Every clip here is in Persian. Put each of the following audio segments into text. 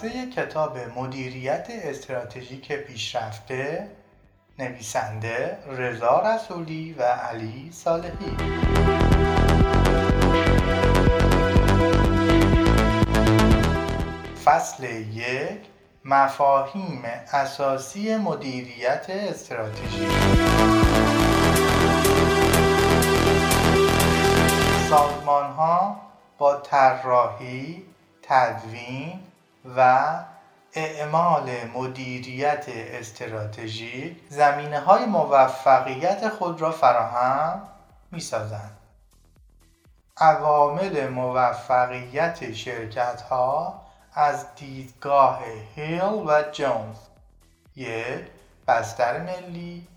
خلاصه کتاب مدیریت استراتژیک پیشرفته نویسنده رضا رسولی و علی صالحی. فصل یک مفاهیم اساسی مدیریت استراتژیک. سازمان ها با طراحی، تدوین و اعمال مدیریت استراتژیک زمینه های موفقیت خود را فراهم می سازند. عوامل موفقیت شرکت ها از دیدگاه هیل و جونز یک بستر ملی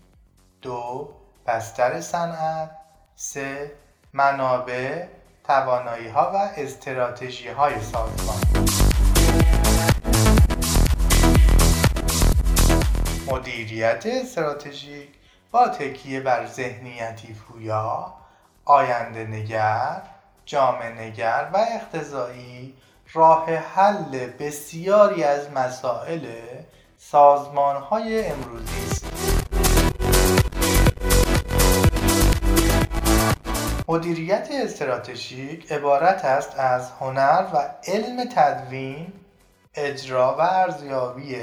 دو بستر صنعت سه منابع توانایی ها و استراتژی های سازمان مدیریت استراتژیک با تکیه بر ذهنیتی پویا آینده نگر جامعه نگر و اقتضایی راه حل بسیاری از مسائل سازمان های امروزی است. مدیریت استراتژیک عبارت است از هنر و علم تدوین اجرا و ارزیابی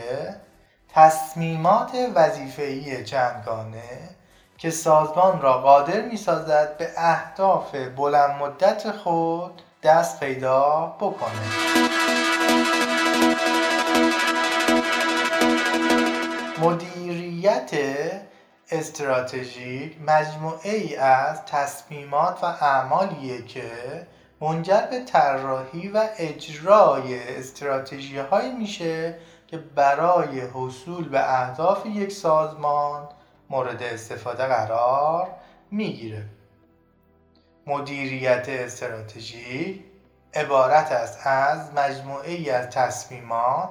تصمیمات وظیفه‌ای چندگانه که سازمان را قادر می‌سازد به اهداف بلند مدت خود دست پیدا بکنه مدیریت استراتژیک مجموعه ای از تصمیمات و اعمالیه که منجر به طراحی و اجرای استراتژی های میشه که برای حصول به اهداف یک سازمان مورد استفاده قرار می‌گیره. مدیریت استراتژی عبارت است از مجموعه ای از تصمیمات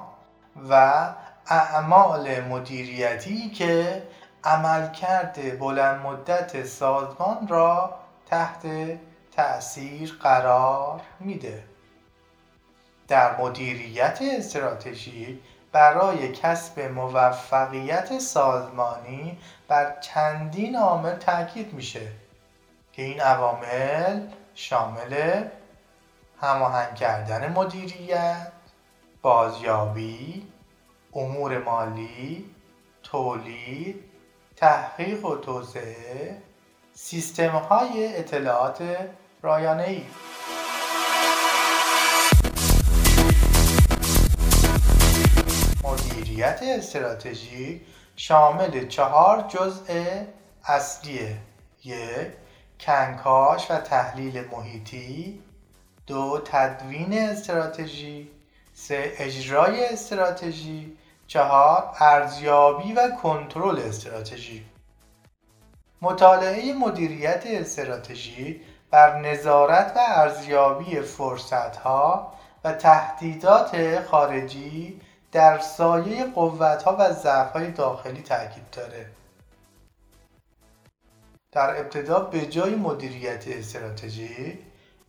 و اعمال مدیریتی که عملکرد بلند مدت سازمان را تحت تأثیر قرار میده. در مدیریت استراتژی برای کسب موفقیت سازمانی بر چندین عامل تاکید میشه که این عوامل شامل هماهنگ کردن مدیریت بازیابی امور مالی تولید تحقیق و توسعه سیستم های اطلاعات رایانه ای مدیریت استراتژیک شامل چهار جزء اصلیه. یک کنکاش و تحلیل محیطی. دو تدوین استراتژی. سه اجرای استراتژی. چهار ارزیابی و کنترل استراتژی. مطالعه مدیریت استراتژی بر نظارت و ارزیابی فرصتها و تهدیدات خارجی در سایه قوتها و ضعفهای داخلی تاکید داره. در ابتدا به جای مدیریت استراتژی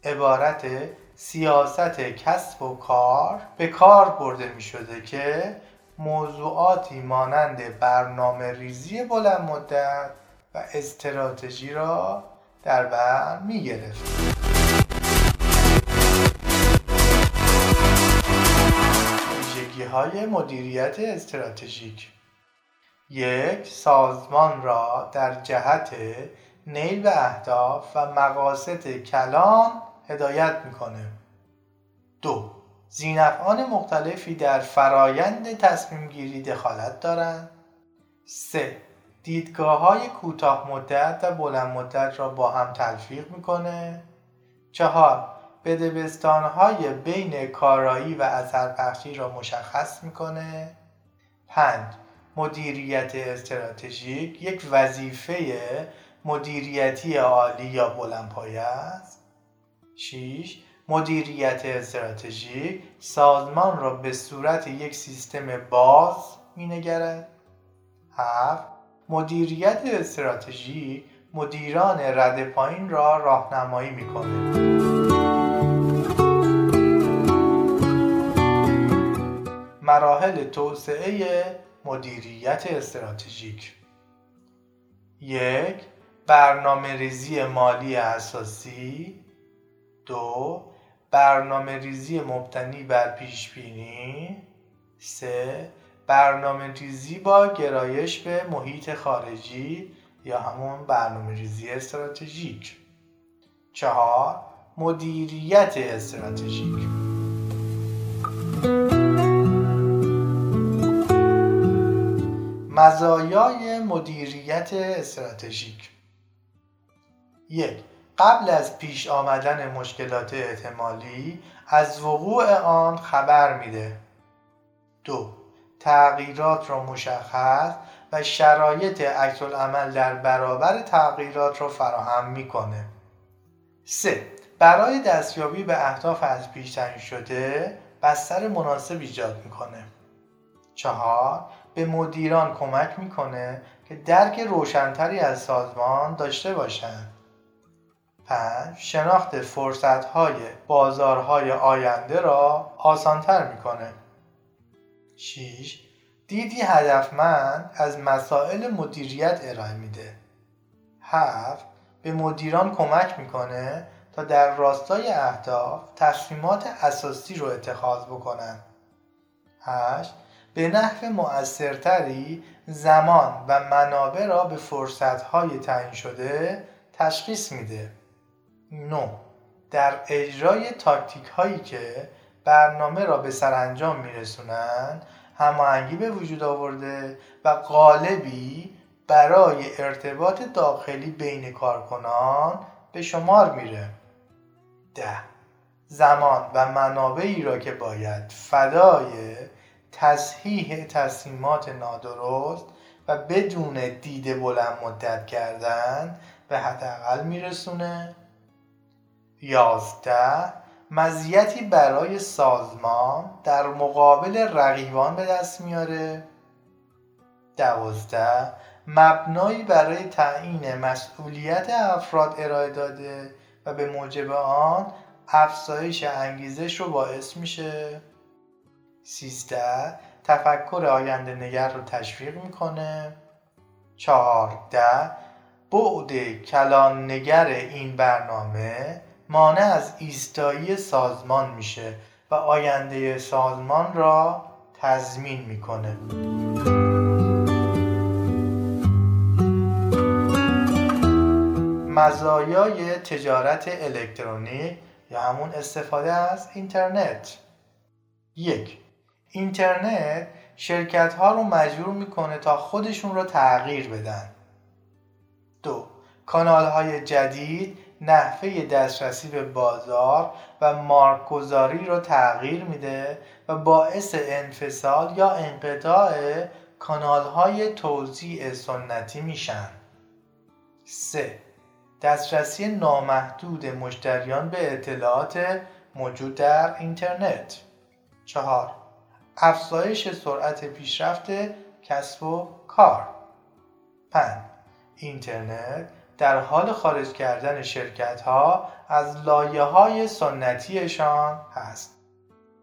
عبارت سیاست کسب و کار به کار برده می شده که موضوعاتی مانند برنامه ریزی بلند مدت و استراتژی را در بر می‌گرفت. ویژگی های مدیریت استراتژیک. یک سازمان را در جهت نیل به اهداف و مقاصد کلان هدایت می‌کنه. دو زینفعان مختلفی در فرایند تصمیم گیری دخالت دارند. سه دیدگاه‌های کوتاه مدت و بلند مدت را با هم تلفیق می‌کنه. چهار بدبستانهای بین کارایی و اثربخشی را مشخص می‌کنه. پنج مدیریت استراتژیک یک وظیفه مدیریتی عالی یا بلندپایه است. 6 مدیریت استراتژیک سازمان را به صورت یک سیستم باز مینگرد. 7 مدیریت استراتژیک مدیران رد پایین را راهنمایی می‌کنه. مراحل توسعه مدیریت استراتژیک. یک برنامه ریزی مالی اساسی. دو برنامه ریزی مبتنی بر پیش بینی سه برنامه ریزی با گرایش به محیط خارجی یا همون برنامه ریزی استراتژیک. چهار مدیریت استراتژیک. مزایای مدیریت استراتژیک. یک قبل از پیش آمدن مشکلات احتمالی از وقوع آن خبر میده. دو تغییرات را مشخص و شرایط عکس عمل در برابر تغییرات را فراهم می‌کنه 3. برای دستیابی به اهداف از پیش تعیین شده بستر مناسب ایجاد می‌کنه 4. به مدیران کمک می‌کنه که درک روشنتری از سازمان داشته باشند 5. شناخت فرصتهای بازارهای آینده را آسانتر می‌کنه 6. دیدی هدفمند از مسائل مدیریت ارائه میده 7. به مدیران کمک می‌کنه تا در راستای اهداف تصمیمات اساسی رو اتخاذ بکنن 8. به نحو مؤثرتری زمان و منابع را به فرصتهای تعیین شده تشخیص میده 9. در اجرای تاکتیک هایی که برنامه را به سرانجام میرسونن هماهنگی به وجود آورده و قالبی برای ارتباط داخلی بین کارکنان به شمار میره. ده. زمان و منابعی را که باید فدای تصحیح تصمیمات نادرست و بدون دید بلند مدت کردن به حداقل میرسونه. یازده. مزیتی برای سازمان در مقابل رقیبان به دست میاره. دوازده مبنایی برای تعیین مسئولیت افراد ارائه داده و به موجب آن افزایش انگیزش رو باعث میشه. سیزده تفکر آینده نگر رو تشویق می‌کنه. چهارده بعد کلان نگر این برنامه مانع از ایستایی سازمان میشه و آینده سازمان را تضمین می‌کنه. مزایای تجارت الکترونیک یا همون استفاده از اینترنت. یک اینترنت شرکت ها رو مجبور می‌کنه تا خودشون رو تغییر بدن. دو کانال های جدید نحوه دسترسی به بازار و مارکگذاری رو تغییر میده و باعث انفصال یا انقطاع کانال های توزیع سنتی میشن 3. دسترسی نامحدود مشتریان به اطلاعات موجود در اینترنت 4. افزایش سرعت پیشرفت کسب و کار 5. اینترنت در حال خارج کردن شرکت ها از لایه های سنتیشان هست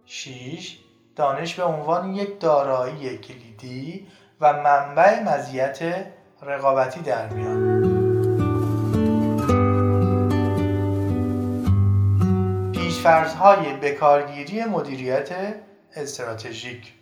6. دانش به عنوان یک دارایی کلیدی و منبع مزیت رقابتی در میان پیشفرزهای بکارگیری مدیریت استراتژیک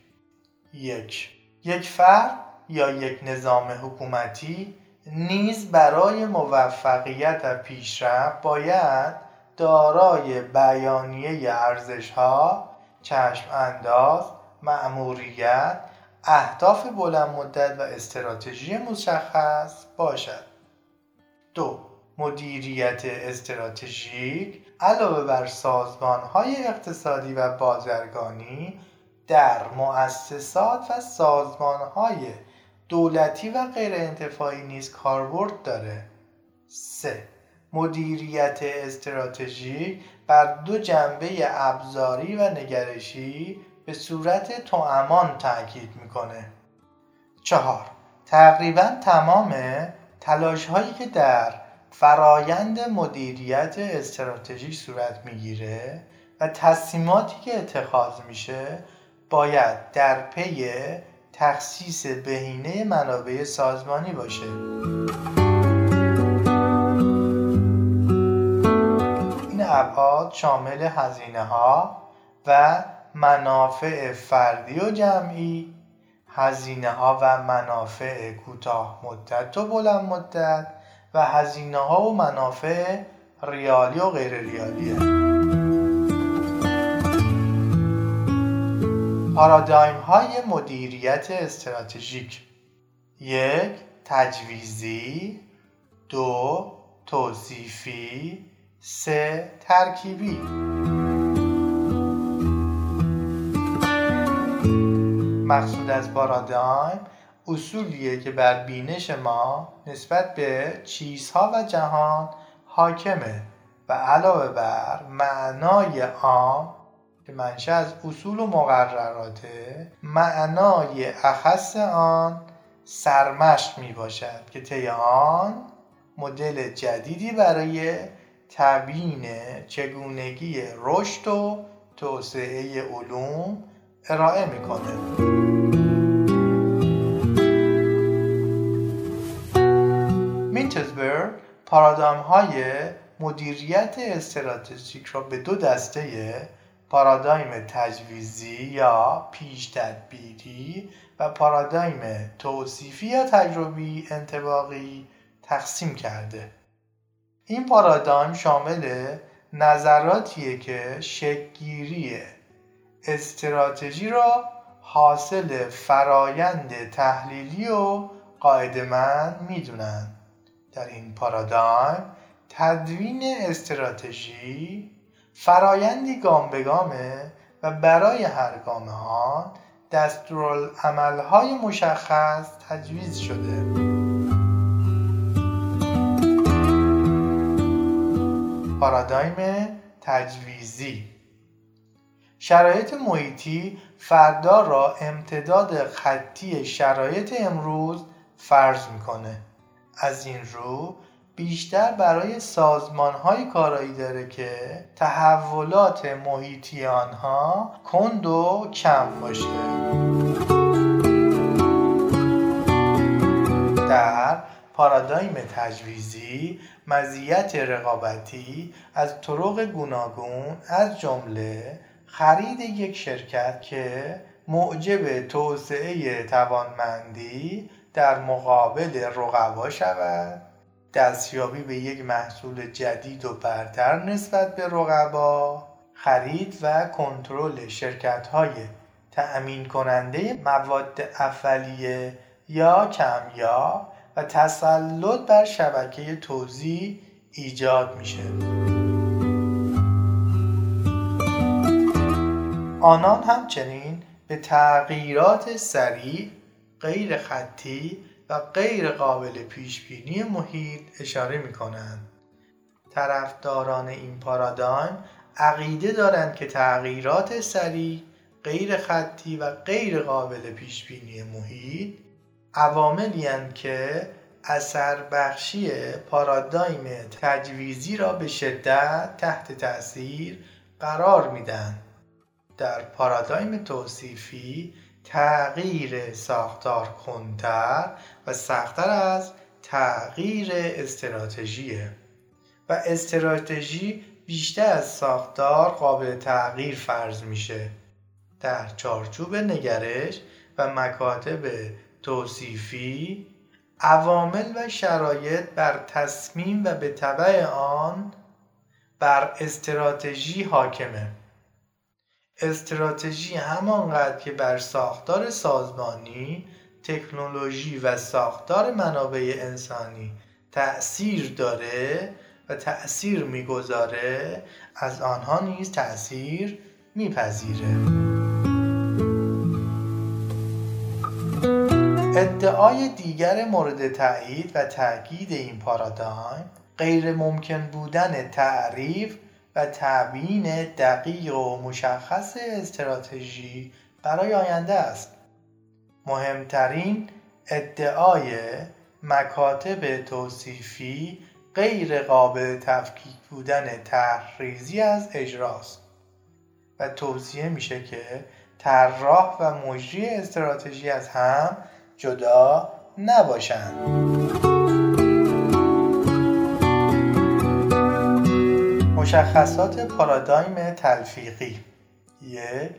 یک یک فرد یا یک نظام حکومتی نیز برای موفقیت و پیشرفت باید دارای بیانیه ارزشها، چشم انداز، مأموریت، اهداف بلند مدت و استراتژی مشخص باشد. دو مدیریت استراتژیک علاوه بر سازمانهای اقتصادی و بازرگانی در مؤسسات و سازمانهای دولتی و غیر انتفاعی نیز کاربرد داره 3. مدیریت استراتژیک بر دو جنبه ابزاری و نگرشی به صورت توامان تاکید می‌کنه 4. تقریبا تمام تلاش هایی که در فرایند مدیریت استراتژیک صورت می‌گیره و تصمیماتی که اتخاذ میشه باید در پی تخصیص بهینه منابع سازمانی باشه. این ابعاد شامل هزینه ها و منافع فردی و جمعی هزینه ها و منافع کوتاه مدت و بلند مدت و هزینه ها و منافع ریالی و غیر ریالیه پارادایم های مدیریت استراتژیک. یک تجویزی. دو توصیفی. سه ترکیبی. مقصود از پارادایم اصولیه که بر بینش ما نسبت به چیزها و جهان حاکمه و علاوه بر معنای عام که منشه از اصول و مقرراته معنای اخص آن سرمشق می باشد که طی آن مدل جدیدی برای تبیین چگونگی رشد و توسعه علوم ارائه می‌کنه مینتزبرگ پارادایم های مدیریت استراتژیک را به دو دسته پارادایم تجویزی یا پیش تدبیری و پارادایم توصیفی یا تجربی انتباقی تقسیم کرده. این پارادایم شامل نظراتیه که شکگیری استراتژی را حاصل فرایند تحلیلی و قاعدمند می‌دونند در این پارادایم تدوین استراتژی فرایندی گام به گامه و برای هر گام آن دستورالعملهای مشخص تجویز شده. پارادایم تجویزی شرایط محیطی فردا را امتداد خطی شرایط امروز فرض می‌کنه. از این رو بیشتر برای سازمان های کارایی داره که تحولات محیطی آنها کند و کم باشه. در پارادایم تجویزی مزیت رقابتی از طرق گوناگون از جمله خرید یک شرکت که معجب توسعه توانمندی در مقابل رقبا شود. دستیابی به یک محصول جدید و برتر نسبت به رقبا خرید و کنترل شرکت های تأمین کننده مواد اولیه یا کمیا و تسلط بر شبکه توزیع ایجاد میشه. آنان همچنین به تغییرات سریع غیر خطی و غیر قابل پیش بینی محیط اشاره می کنند. طرفداران این پارادایم عقیده دارند که تغییرات سریع غیر خطی و غیر قابل پیش بینی محیط عواملی که اثر بخشی پارادایم تجویزی را به شدت تحت تاثیر قرار میدن در پارادایم توصیفی تغییر ساختار کنتر و سختتر از تغییر استراتژیه و استراتژی بیشتر از ساختار قابل تغییر فرض میشه. در چارچوب نگرش و مکاتب توصیفی عوامل و شرایط بر تصمیم و به طبع آن بر استراتژی حاکمه. استراتژی همانقدر که بر ساختار سازمانی تکنولوژی و ساختار منابع انسانی تأثیر داره و تأثیر می‌گذاره از آنها نیز تأثیر میپذیره. ادعای دیگر مورد تایید و تاکید این پارادایم غیر ممکن بودن تعریف و تبیین دقیق و مشخص استراتژی برای آینده است. مهمترین ادعای مکاتب توصیفی غیر قابل تفکیک بودن تحریزی از اجراست و توصیه میشه که طراح و مجری استراتژی از هم جدا نباشند. مشخصات پارادایم تلفیقی. یک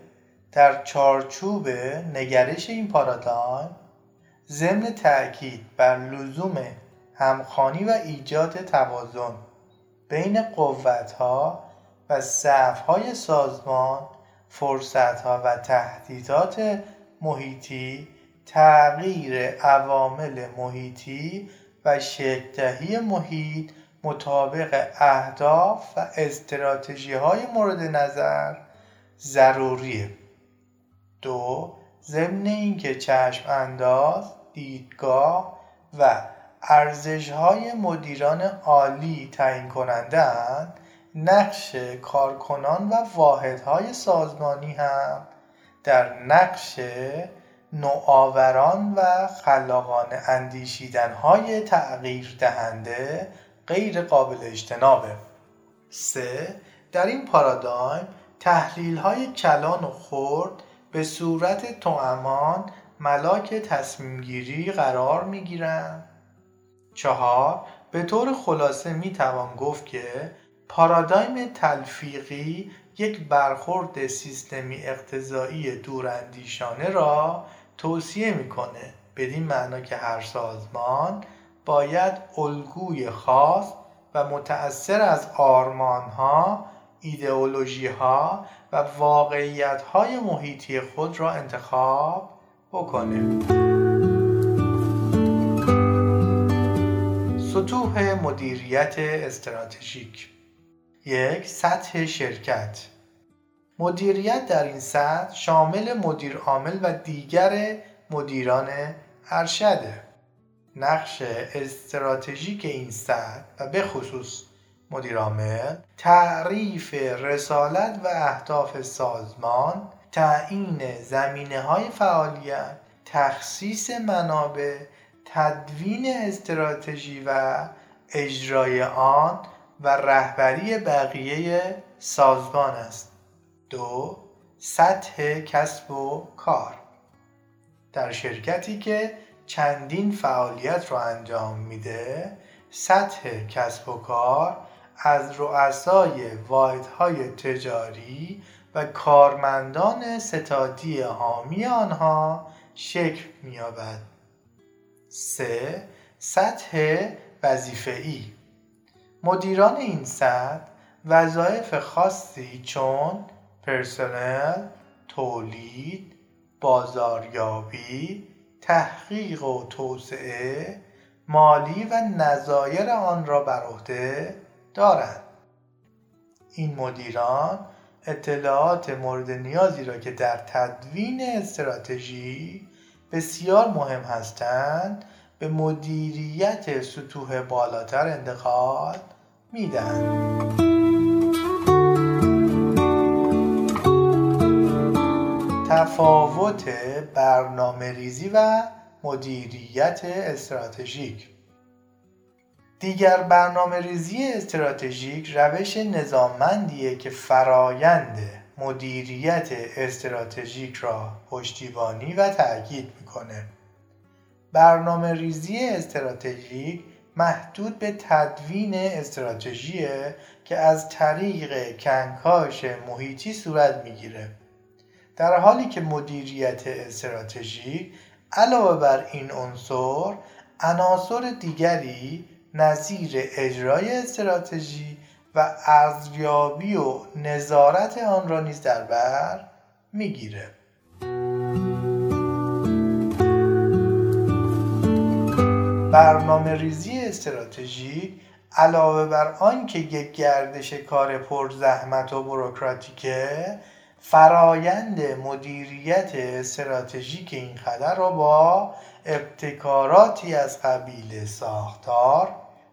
در چارچوب نگرش این پارادایم ضمن تأکید بر لزوم همخانی و ایجاد توازن بین قوتها و ضعف‌های سازمان فرصتها و تهدیدات محیطی تغییر عوامل محیطی و شکلدهی محیط مطابق اهداف و استراتژی های مورد نظر ضروریه. دو ضمن اینکه چشم انداز دیدگاه و ارزش های مدیران عالی تعیین کننده اند نقش کارکنان و واحدهای سازمانی هم در نقش نوآوران و خلاقان اندیشیدن های تغییر دهنده غیر قابل اجتنابه. سه در این پارادایم تحلیل های کلان و خرد به صورت توامان ملاک تصمیم گیری قرار می گیرند چهار به طور خلاصه می توان گفت که پارادایم تلفیقی یک برخورد سیستمی اقتضایی دوراندیشانه را توصیه می‌کنه بدین معنا که هر سازمان باید الگوی خاص و متأثر از آرمانها، ایدئولوژیها و واقعیتهای محیطی خود را انتخاب بکنه. سطوح مدیریت استراتژیک. یک سطح شرکت. مدیریت در این سطح شامل مدیر عامل و دیگر مدیران ارشده. نقش استراتژیک این سطح و به خصوص مدیر عامل تعریف رسالت و اهداف سازمان تعیین زمینه های فعالیت تخصیص منابع تدوین استراتژی و اجرای آن و رهبری بقیه سازمان است. دو سطح کسب و کار. در شرکتی که چندین فعالیت رو انجام میده سطح کسب و کار از رؤسای واحدهای تجاری و کارمندان ستادی حامی آنها شکل می‌یابد. سه سطح وظیفه‌ای مدیران این سطح وظایف خاصی چون پرسنل، تولید، بازاریابی، تحقیق و توسعه، مالی و نظایر آن را بر عهده دارند. این مدیران اطلاعات مورد نیازی را که در تدوین استراتژی بسیار مهم هستند به مدیریت سطوح بالاتر انتقال میدن تفاوت برنامه ریزی و مدیریت استراتژیک. دیگر برنامه ریزی استراتژیک روش نظاممندیه که فرایند مدیریت استراتژیک را پشتیبانی و تأکید می‌کنه. برنامه ریزی استراتژیک محدود به تدوین استراتژیه که از طریق کنکاش محیطی صورت می‌گیره. در حالی که مدیریت استراتژیک علاوه بر این عنصر عناصر دیگری نظیر اجرای استراتژی و ارزیابی و نظارت آن را نیز در بر می‌گیره. برنامه ریزی استراتژیک علاوه بر آنکه یک گردش کار پرزحمت و بروکراتیکه فرایند مدیریت استراتژیک این خطر را با ابتکاراتی از قبیل ساختار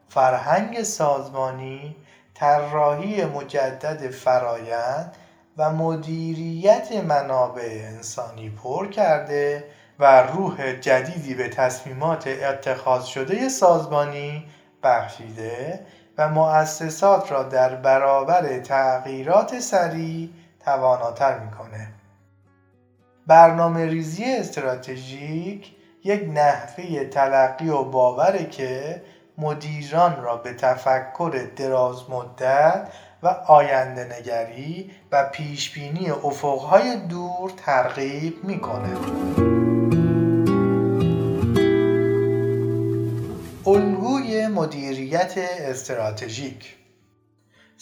فرهنگ سازمانی طراحی مجدد فرایند و مدیریت منابع انسانی پر کرده و روح جدیدی به تصمیمات اتخاذ شده سازمانی بخشیده و مؤسسات را در برابر تغییرات سریع تواناتر می‌کنه برنامه ریزی استراتژیک یک نحوه تلقی و باوره که مدیران را به تفکر دراز مدت و آینده نگری و پیشبینی افقهای دور ترغیب می‌کنه. الگوی مدیریت استراتژیک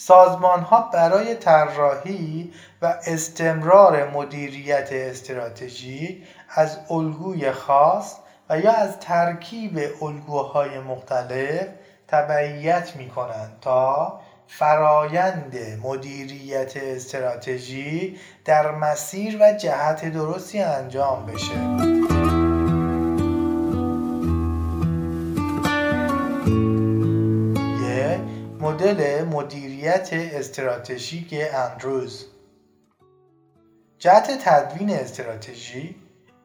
سازمان ها برای طراحی و استمرار مدیریت استراتژیک از الگوی خاص و یا از ترکیب الگوهای مختلف تبعیت می کنند تا فرایند مدیریت استراتژی در مسیر و جهت درستی انجام بشه. مدل مدیریت استراتژیک اندروز. جهت تدوین استراتژی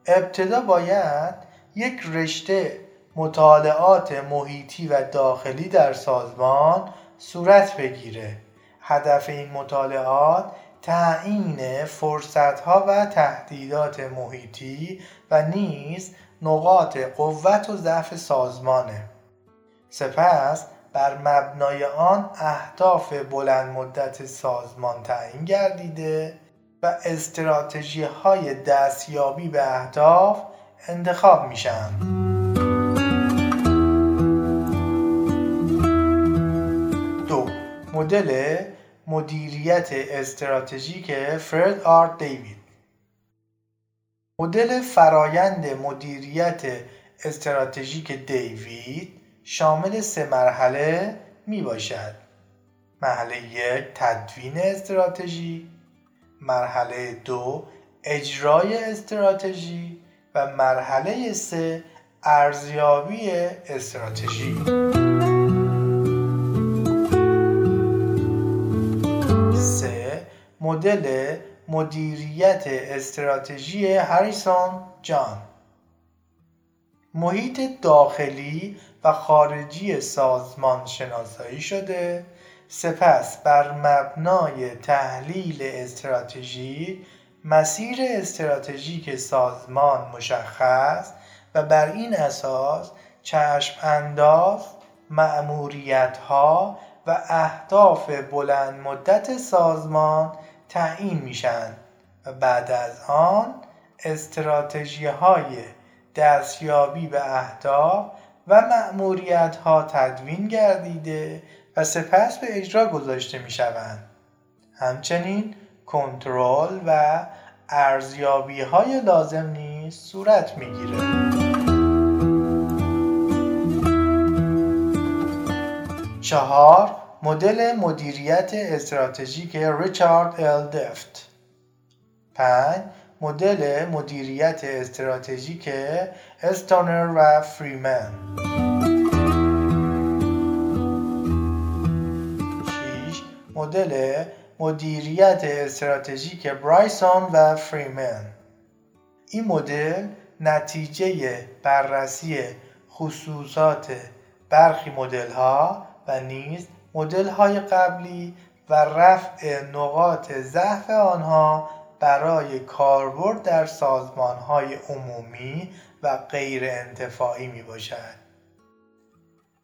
ابتدا باید یک رشته مطالعات محیطی و داخلی در سازمان صورت بگیره. هدف این مطالعات تعیین فرصتها و تهدیدات محیطی و نیز نقاط قوت و ضعف سازمانه. سپس بر مبنای آن اهداف بلند مدت سازمان تعیین گردیده و استراتژی های دستیابی به اهداف انتخاب میشن. مدل مدیریت استراتژیک فرد آر دیوید مدل فرایند مدیریت استراتژیک دیوید شامل سه مرحله می باشد مرحله یک تدوین استراتژی. مرحله دو اجرای استراتژی. و مرحله سه ارزیابی استراتژی. سه مدل مدیریت استراتژی هریسون جان. محیط داخلی و خارجی سازمان شناسایی شده. سپس بر مبنای تحلیل استراتژی مسیر استراتژیک سازمان مشخص و بر این اساس چشم انداز معموریت ها و اهداف بلند مدت سازمان تعیین میشن و بعد از آن استراتژی های دستیابی به اهداف و مأموریت ها تدوین گردیده و سپس به اجرا گذاشته می شوند. همچنین کنترل و ارزیابی های لازم نیز صورت می گیره. چهار مدل مدیریت استراتژیک ریچارد ال دفت 5 مدل مدیریت استراتژیک استونر و فریمن 6 مدل مدیریت استراتژیک برایسون و فریمن این مدل نتیجه بررسی خصوصات برخی مدل ها و نیز مدل های قبلی و رفع نقاط ضعف آنها برای کاربرد در سازمانهای عمومی و غیر انتفاعی می باشد.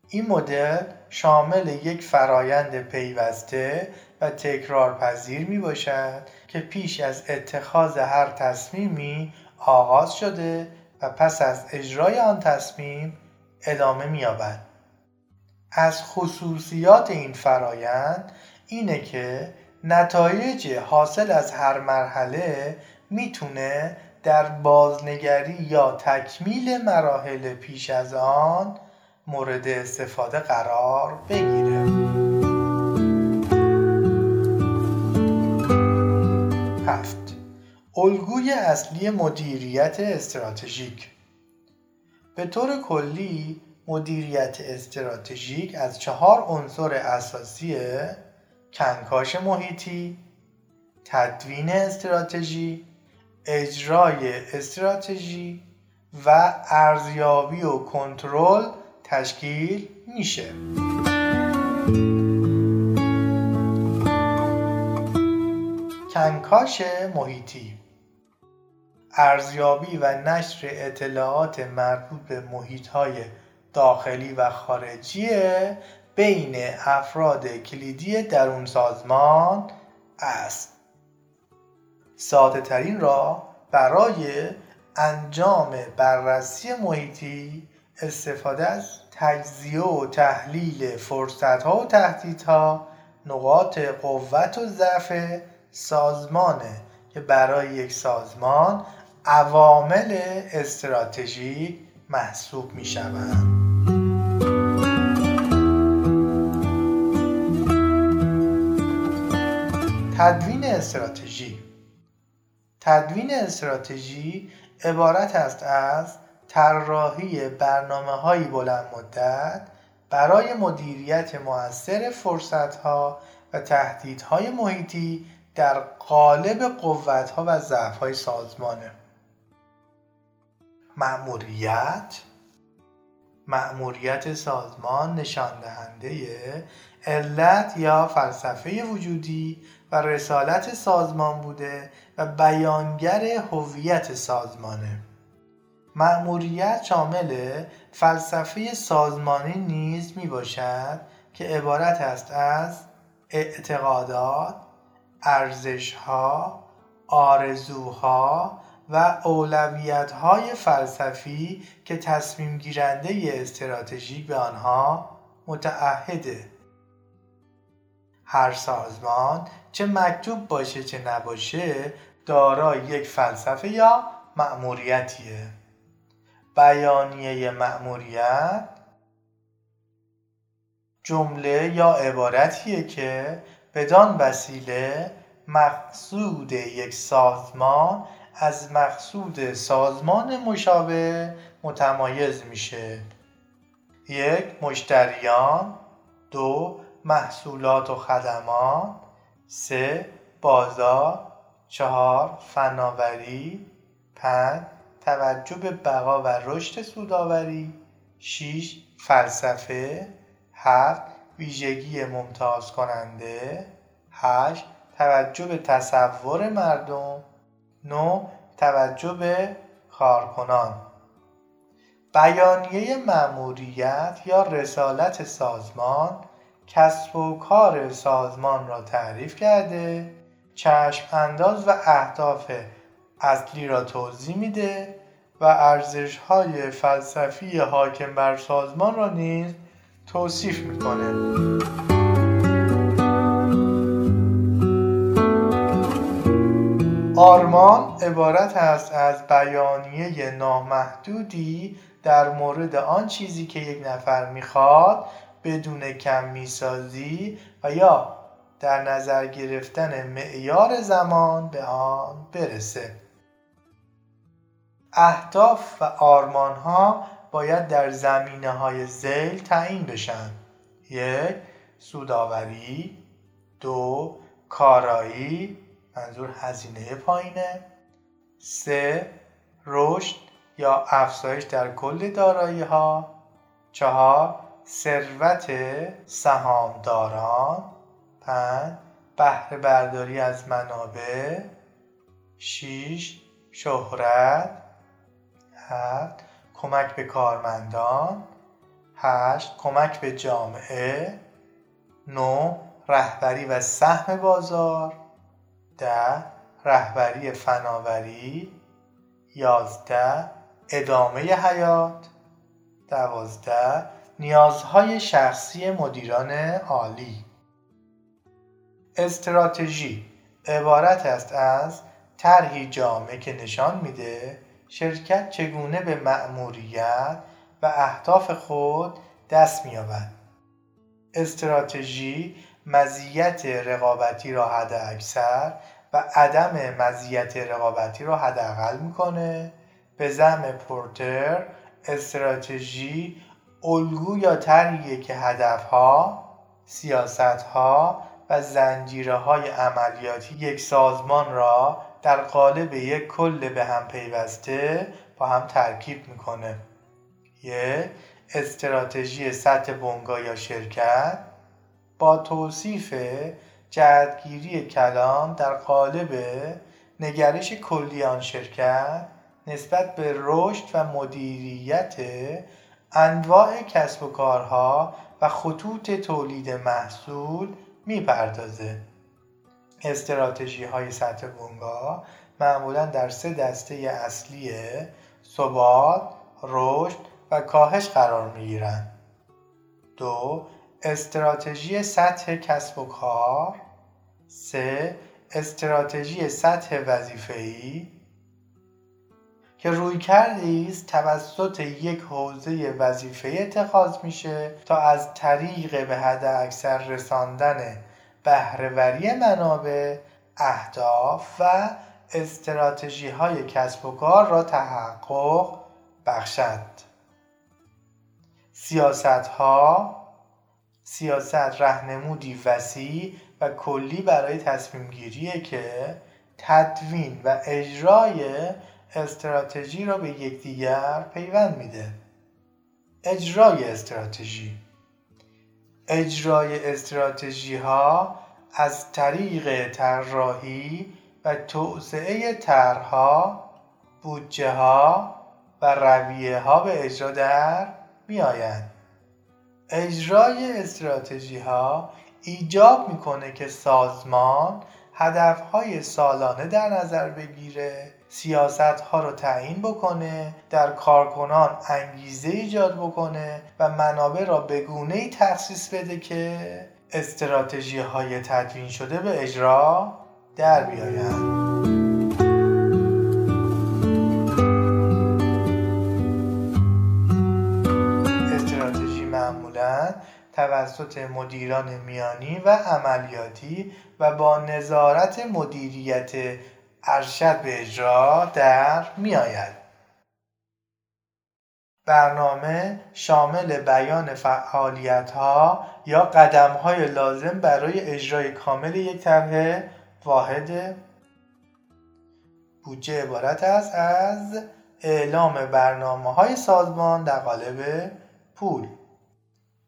این مدل شامل یک فرایند پیوسته و تکرارپذیر می باشد که پیش از اتخاذ هر تصمیمی آغاز شده و پس از اجرای آن تصمیم ادامه می یابد. از خصوصیات این فرایند اینه که نتایج حاصل از هر مرحله می‌تونه در بازنگری یا تکمیل مراحل پیش از آن مورد استفاده قرار بگیره. هفت. الگوی اصلی مدیریت استراتژیک. به طور کلی مدیریت استراتژیک از چهار عنصر اساسی کنکاش محیطی تدوین استراتژی اجرای استراتژی و ارزیابی و کنترل تشکیل میشه. کنکاش محیطی. ارزیابی و نشر اطلاعات مربوط به محیط داخلی و خارجی بین افراد کلیدی درون سازمان است ساده ترین را برای انجام بررسی محیطی استفاده از تجزیه و تحلیل فرصت ها و تهدیدها نقاط قوت و ضعف سازمانه که برای یک سازمان عوامل استراتژیک محسوب می شوند. تدوین استراتژی. تدوین استراتژی عبارت است از طراحی برنامه های بلند مدت برای مدیریت موثر فرصت ها و تهدیدهای محیطی در قالب قوت ها و ضعف های مأموریت مأموریت سازمان نشان دهنده علت یا فلسفه وجودی و رسالت سازمان بوده و بیانگر هویت سازمانه. مأموریت شامل فلسفه سازمانی نیز می باشد که عبارت است از اعتقادات، ارزشها، آرزوها و اولویت‌های فلسفی که تصمیم گیرنده استراتژیک به آنها متعهده. هر سازمان چه مکتوب باشه چه نباشه دارای یک فلسفه یا مأموریتیه؟ بیانیه مأموریت جمله یا عبارتیه که بدان وسیله مقصود یک سازمان از مقصود سازمان مشابه متمایز میشه. یک مشتریان. دو محصولات و خدمات. سه بازار. چهار فناوری. پنج توجه به بقا و رشد سوداوری. 6 فلسفه. 7 ویژگی ممتاز کننده 8 توجه به تصور مردم. 9 توجه به کارکنان. بیانیه مأموریت یا رسالت سازمان. کسب و کار سازمان را تعریف کرده چشم انداز و اهداف اصلی را توضیح میده و ارزش های فلسفی حاکم بر سازمان را نیز توصیف می‌کنه. آرمان عبارت است از بیانیه نامحدودی در مورد آن چیزی که یک نفر می‌خواد بدون کم می‌سازی و یا در نظر گرفتن معیار زمان به آن برسه. اهداف و آرمان ها باید در زمینه های زیل تعیین بشن. یک سوداوری دو کارایی. منظور هزینه پایینه. سه رشد یا افزایش در کل دارایی ها چهار ثروت سهامداران. پنج بهره برداری از منابع. شیش شهرت. هفت کمک به کارمندان. هشت کمک به جامعه. نو رهبری و سهم بازار. ده رهبری فناوری. یازده ادامه حیات. دوازده نیازهای شخصی مدیران عالی. استراتژی عبارت است از طرحی جامع که نشان میده شرکت چگونه به مأموریت و اهداف خود دست می‌یابد. استراتژی مزیت رقابتی را حداکثر و عدم مزیت رقابتی را حداقل می‌کنه. به زعم پورتر استراتژی الگو یا طرحیه که هدفها سیاستها و زنجیره های عملیاتی یک سازمان را در قالب یک کل به هم پیوسته با هم ترکیب می‌کنه. یه استراتژی سطح بنگاه یا شرکت. با توصیف جهتگیری کلام در قالب نگرش کلی آن شرکت نسبت به رشد و مدیریت انواع کسب و کارها و خطوط تولید محصول می‌پردازه. استراتژی های سطح بونگا معمولا در سه دسته اصلی ثبات، رشد و کاهش قرار می گیرند. دو استراتژی سطح کسب و کار. سه استراتژی سطح وظیفه‌ای. که روی کردی توسط یک حوزه وظیفه اتخاذ میشه تا از طریق به حد اکثر رساندن بهرهوری منابع اهداف و استراتژی های کسب و کار را تحقق بخشد. سیاست ها سیاست رهنمودی وسیع و کلی برای تصمیم گیریه که تدوین و اجرای استراتژی را به یکدیگر پیوند میده اجرای استراتژی اجرای استراتژی ها از طریق طراحی و توسعه طرحها بودجه ها و رویه ها به اجرا در می آیند. اجرای استراتژی ها ایجاب می‌کنه که سازمان هدف های سالانه در نظر بگیره سیاست ها رو تعیین بکنه در کارکنان انگیزه ایجاد بکنه و منابع را به گونه ای تخصیص بده که استراتژی های تدوین شده به اجرا در بیایند استراتژی معمولا توسط مدیران میانی و عملیاتی و با نظارت مدیریت ارشد به اجرا در می آید. برنامه شامل بیان فعالیت ها یا قدم های لازم برای اجرای کامل یک طرح واحد بودجه عبارت است از اعلام برنامه های سازمان در قالب پول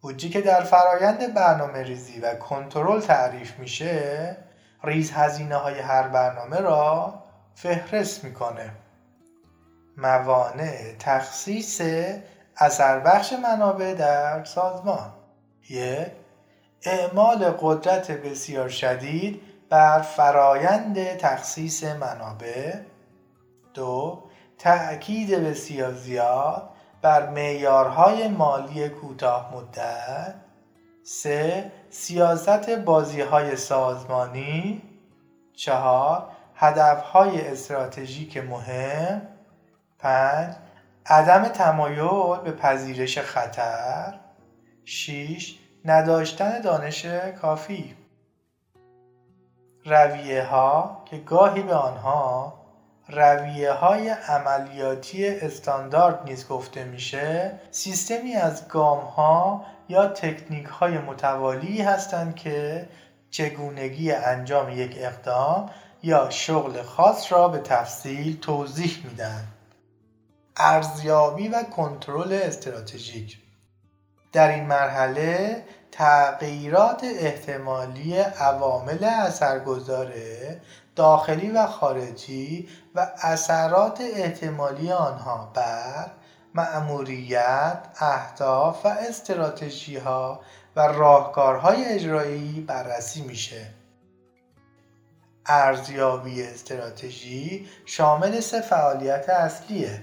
بودجه که در فرایند برنامه ریزی و کنترل تعریف میشه ریز هزینه های هر برنامه را فهرست می‌کنه. موانع تخصیص اثر بخش منابع در سازمان. یک اعمال قدرت بسیار شدید بر فرایند تخصیص منابع. دو تأکید بسیار زیاد بر معیارهای مالی کوتاه مدت. سه سیاست بازی های سازمانی. چهار هدف های استراتژیک مهم. پنج عدم تمایل به پذیرش خطر. 6. نداشتن دانش کافی. رویه ها که گاهی به آنها رویه های عملیاتی استاندارد نیز گفته میشه سیستمی از گام ها یا تکنیک های متوالی هستند که چگونگی انجام یک اقدام یا شغل خاص را به تفصیل توضیح میدن ارزیابی و کنترل استراتژیک. در این مرحله تغییرات احتمالی عوامل اثرگذار داخلی و خارجی و اثرات احتمالی آنها بر مأموریت، اهداف و استراتژی ها و راهکارهای اجرایی بررسی میشه. ارزیابی استراتژی شامل سه فعالیت اصلیه.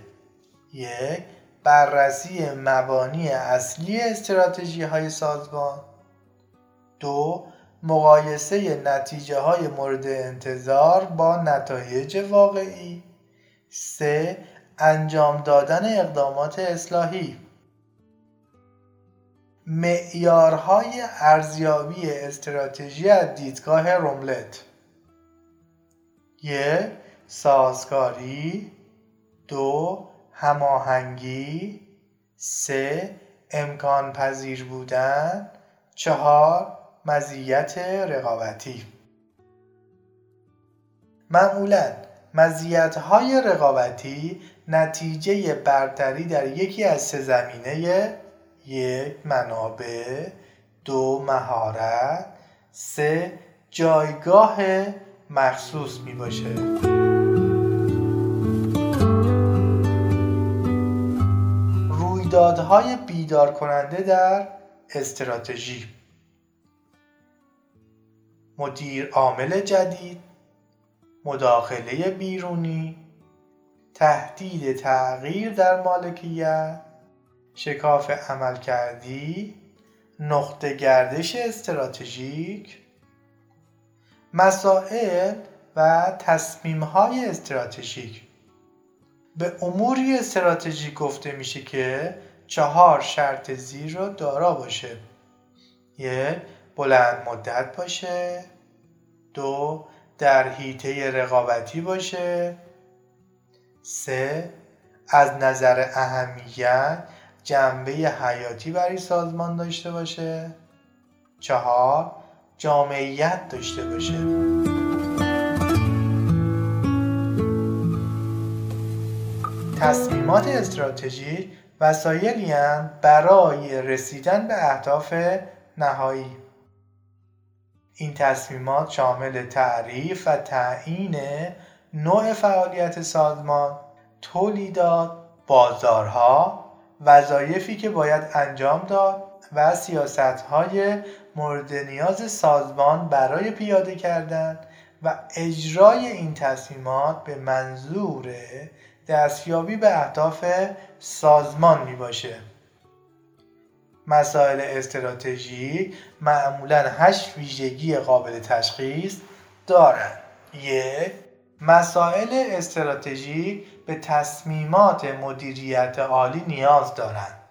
یک بررسی مبانی اصلی استراتژی های سازمان دو مقایسه نتیجه های مورد انتظار با نتایج واقعی سه انجام دادن اقدامات اصلاحی. معیارهای ارزیابی استراتژی از دیدگاه روملت یک سازگاری. دو هماهنگی. سه امکان پذیر بودن. چهار مزیت رقابتی. معمولا مزیت رقابتی نتیجه برتری در یکی از سه زمینه یک منابع دو مهارت سه جایگاه مخصوص می باشه رویدادهای بیدار کننده در استراتژی. مدیر عامل جدید مداخله بیرونی تهدید تغییر در مالکیت شکاف عمل کردی نقطه گردش استراتژیک مسائل و تصمیم های استراتژیک. به اموری استراتژیک گفته میشه که چهار شرط زیر رو دارا باشه. یک بلند مدت باشه. دو در حیطه رقابتی باشه. سه از نظر اهمیت جنبه حیاتی برای سازمان داشته باشه. چهار جامعیت داشته باشه. تصمیمات استراتژیک وسایلی برای رسیدن به اهداف نهایی. این تصمیمات شامل تعریف و تعیین نوع فعالیت سازمان تولیدات بازارها وظایفی که باید انجام داد و سیاستهای مورد نیاز سازمان برای پیاده کردن و اجرای این تصمیمات به منظور دستیابی به اهداف سازمان می باشه مسائل استراتژی معمولا هشت ویژگی قابل تشخیص دارند یک مسائل استراتژی به تصمیمات مدیریت عالی نیاز دارند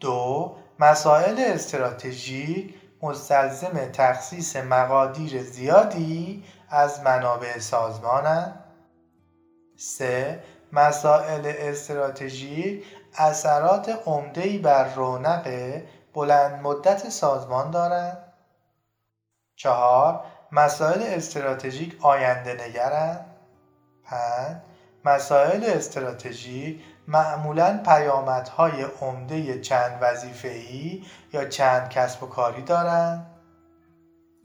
دو مسائل استراتژی مستلزم تخصیص مقادیر زیادی از منابع سازمانند سه مسائل استراتژی اثرات عمده‌ای بر رونق بلند مدت سازمان دارند. چهار مسائل استراتژیک آینده نگرند. پنج مسائل استراتژیک معمولا پیامدهای عمده چند وظیفه‌ای یا چند کسب و کاری دارند.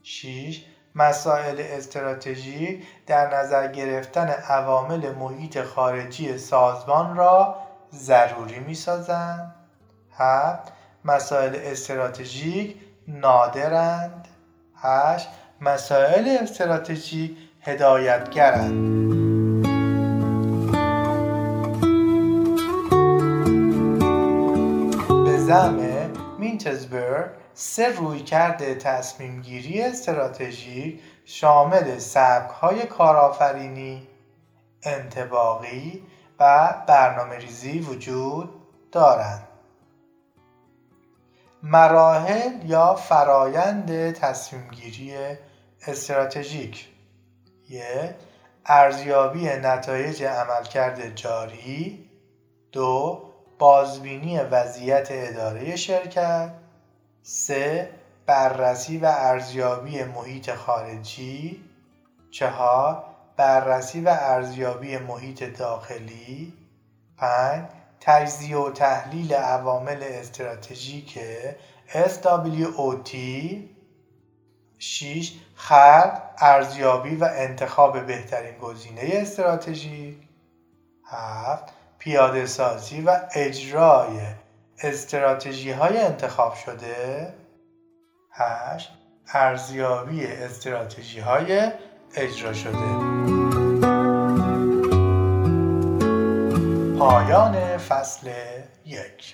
6. مسائل استراتژیک در نظر گرفتن عوامل محیط خارجی سازمان را ضروری می سازند هفت مسائل استراتژیک نادرند هشت مسائل استراتژیک هدایتگرند. به زم مینتزبرگ سه رویکرد تصمیم گیری استراتژیک شامل سبک های کارآفرینی انتباقی و برنامه ریزی وجود دارند. مراحل یا فرایند تصمیم گیری استراتژیک؟ یک ارزیابی نتایج عملکرد جاری. دو. بازبینی وضعیت اداره شرکت. سه. بررسی و ارزیابی محیط خارجی. چهار. بررسی و ارزیابی محیط داخلی. 5. تجزیه و تحلیل عوامل استراتژیک SWOT 6. خلق، ارزیابی و انتخاب بهترین گزینه استراتژیک 7. پیاده سازی و اجرای استراتژی های انتخاب شده 8. ارزیابی استراتژی های اجرا شده پایان فصل یک.